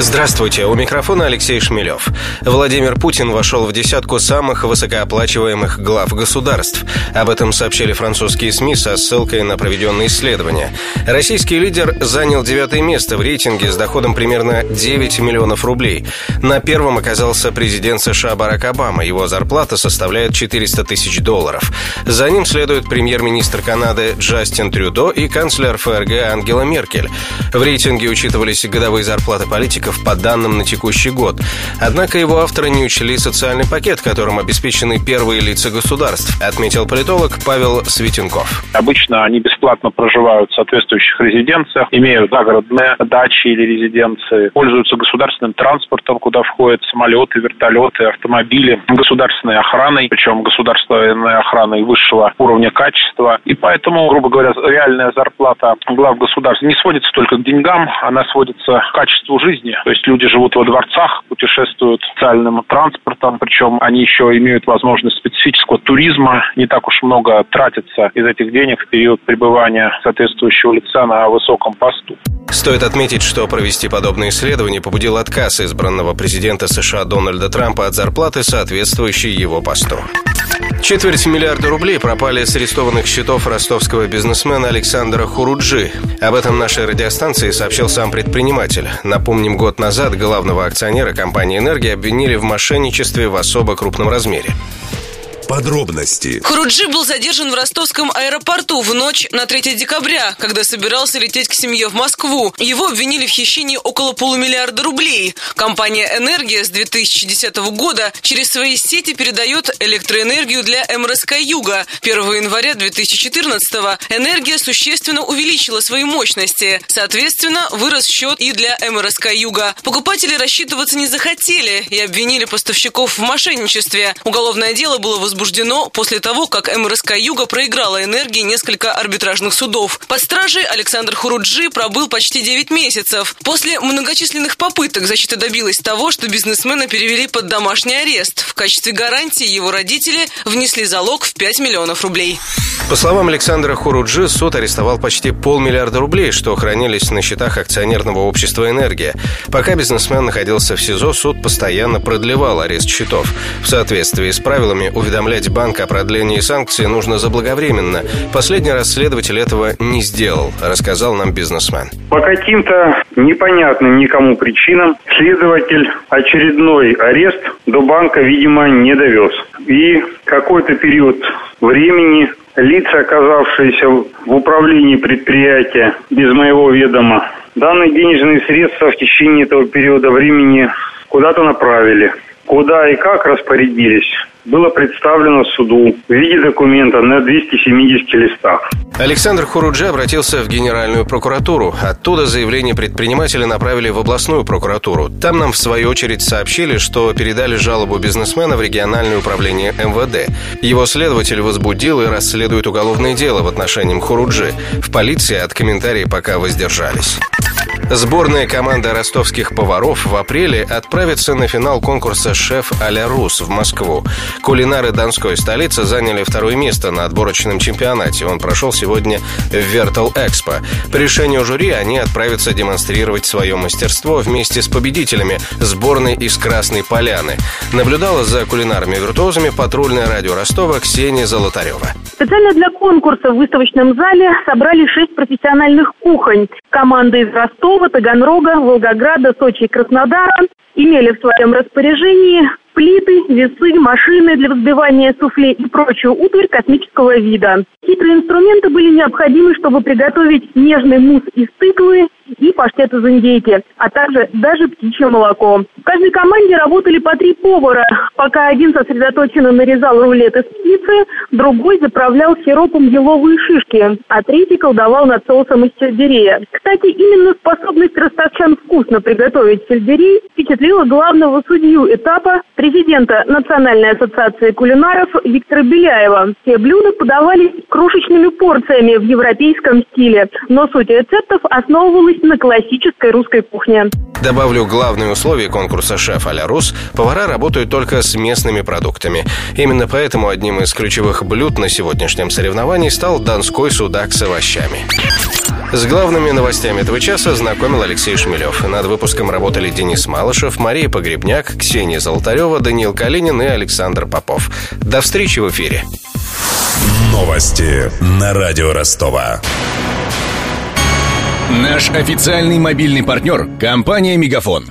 Здравствуйте, у микрофона Алексей Шмелев. Владимир Путин вошел в десятку самых высокооплачиваемых глав государств. Об этом сообщили французские СМИ со ссылкой на проведенные исследования. Российский лидер занял девятое место в рейтинге с доходом примерно 9 миллионов рублей. На первом оказался президент США Барак Обама. Его зарплата составляет 400 тысяч долларов. За ним следует премьер-министр Канады Джастин Трюдо и канцлер ФРГ Ангела Меркель. В рейтинге учитывались годовые зарплаты политиков сотрудников по данным на текущий год. Однако его авторы не учли социальный пакет, которым обеспечены первые лица государств, отметил политолог Павел Светенков. Обычно они бесплатно проживают в соответствующих резиденциях, имеют загородные дачи или резиденции, пользуются государственным транспортом, куда входят самолеты, вертолеты, автомобили, государственной охраной, причем государственной охраной высшего уровня качества. И поэтому, грубо говоря, реальная зарплата глав государств не сводится только к деньгам, она сводится к качеству жизни то есть люди живут во дворцах, путешествуют социальным транспортом, причем они еще имеют возможность специфического туризма, не так уж много тратится из этих денег в период пребывания соответствующего лица на высоком посту. Стоит отметить, что провести подобное исследование побудил отказ избранного президента США Дональда Трампа от зарплаты, соответствующей его посту. Четверть миллиарда рублей пропали с арестованных счетов ростовского бизнесмена Александра Хуруджи. Об этом нашей радиостанции сообщил сам предприниматель. Напомним, год назад главного акционера компании «Энергия» обвинили в мошенничестве в особо крупном размере. Подробности. Хуруджи был задержан в ростовском аэропорту в ночь на 3 декабря, когда собирался лететь к семье в Москву. Его обвинили в хищении около полумиллиарда рублей. Компания «Энергия» с 2010 года через свои сети передает электроэнергию для МРСК «Юга». 1 января 2014 «Энергия» существенно увеличила свои мощности. Соответственно, вырос счет и для МРСК «Юга». Покупатели рассчитываться не захотели и обвинили поставщиков в мошенничестве. Уголовное дело было возбуждено возбуждено после того, как МРСК «Юга» проиграла энергии несколько арбитражных судов. Под стражей Александр Хуруджи пробыл почти 9 месяцев. После многочисленных попыток защита добилась того, что бизнесмена перевели под домашний арест. В качестве гарантии его родители внесли залог в 5 миллионов рублей. По словам Александра Хуруджи, суд арестовал почти полмиллиарда рублей, что хранились на счетах акционерного общества «Энергия». Пока бизнесмен находился в СИЗО, суд постоянно продлевал арест счетов. В соответствии с правилами уведомлял уведомлять банк о продлении санкций нужно заблаговременно. Последний раз следователь этого не сделал, рассказал нам бизнесмен. По каким-то непонятным никому причинам следователь очередной арест до банка, видимо, не довез. И какой-то период времени лица, оказавшиеся в управлении предприятия без моего ведома, данные денежные средства в течение этого периода времени куда-то направили. Куда и как распорядились, было представлено суду в виде документа на 270 листах. Александр Хуруджи обратился в Генеральную прокуратуру. Оттуда заявление предпринимателя направили в областную прокуратуру. Там нам, в свою очередь, сообщили, что передали жалобу бизнесмена в региональное управление МВД. Его следователь возбудил и расследует уголовное дело в отношении Хуруджи. В полиции от комментариев пока воздержались. Сборная команда ростовских поваров в апреле отправится на финал конкурса «Шеф а-ля Рус» в Москву. Кулинары Донской столицы заняли второе место на отборочном чемпионате. Он прошел сегодня в Вертал Экспо. По решению жюри они отправятся демонстрировать свое мастерство вместе с победителями сборной из Красной Поляны. Наблюдала за кулинарами-виртуозами патрульное радио Ростова Ксения Золотарева. Специально для конкурса в выставочном зале собрали шесть профессиональных кухонь. Команды из Ростова, Таганрога, Волгограда, Сочи и Краснодара имели в своем распоряжении плиты, весы, машины для взбивания суфле и прочую утварь космического вида. Хитрые инструменты были необходимы, чтобы приготовить нежный мусс из тыквы и паштет из индейки, а также даже птичье молоко. В каждой команде работали по три повара. Пока один сосредоточенно нарезал рулет из птицы, другой заправлял сиропом еловые шишки, а третий колдовал над соусом из сельдерея. Кстати, именно способность ростовчан вкусно приготовить сельдерей впечатлила главного судью этапа президента Национальной ассоциации кулинаров Виктора Беляева. Все блюда подавались крошечными порциями в европейском стиле, но суть рецептов основывалась на классической русской кухне. Добавлю главное условие конкурса «Шеф а-ля Рус» – повара работают только с местными продуктами. Именно поэтому одним из ключевых блюд на сегодняшнем соревновании стал донской судак с овощами. С главными новостями этого часа знакомил Алексей Шмелев. Над выпуском работали Денис Малышев, Мария Погребняк, Ксения Золотарева, Даниил Калинин и Александр Попов. До встречи в эфире. Новости на радио Ростова. Наш официальный мобильный партнер – компания «Мегафон».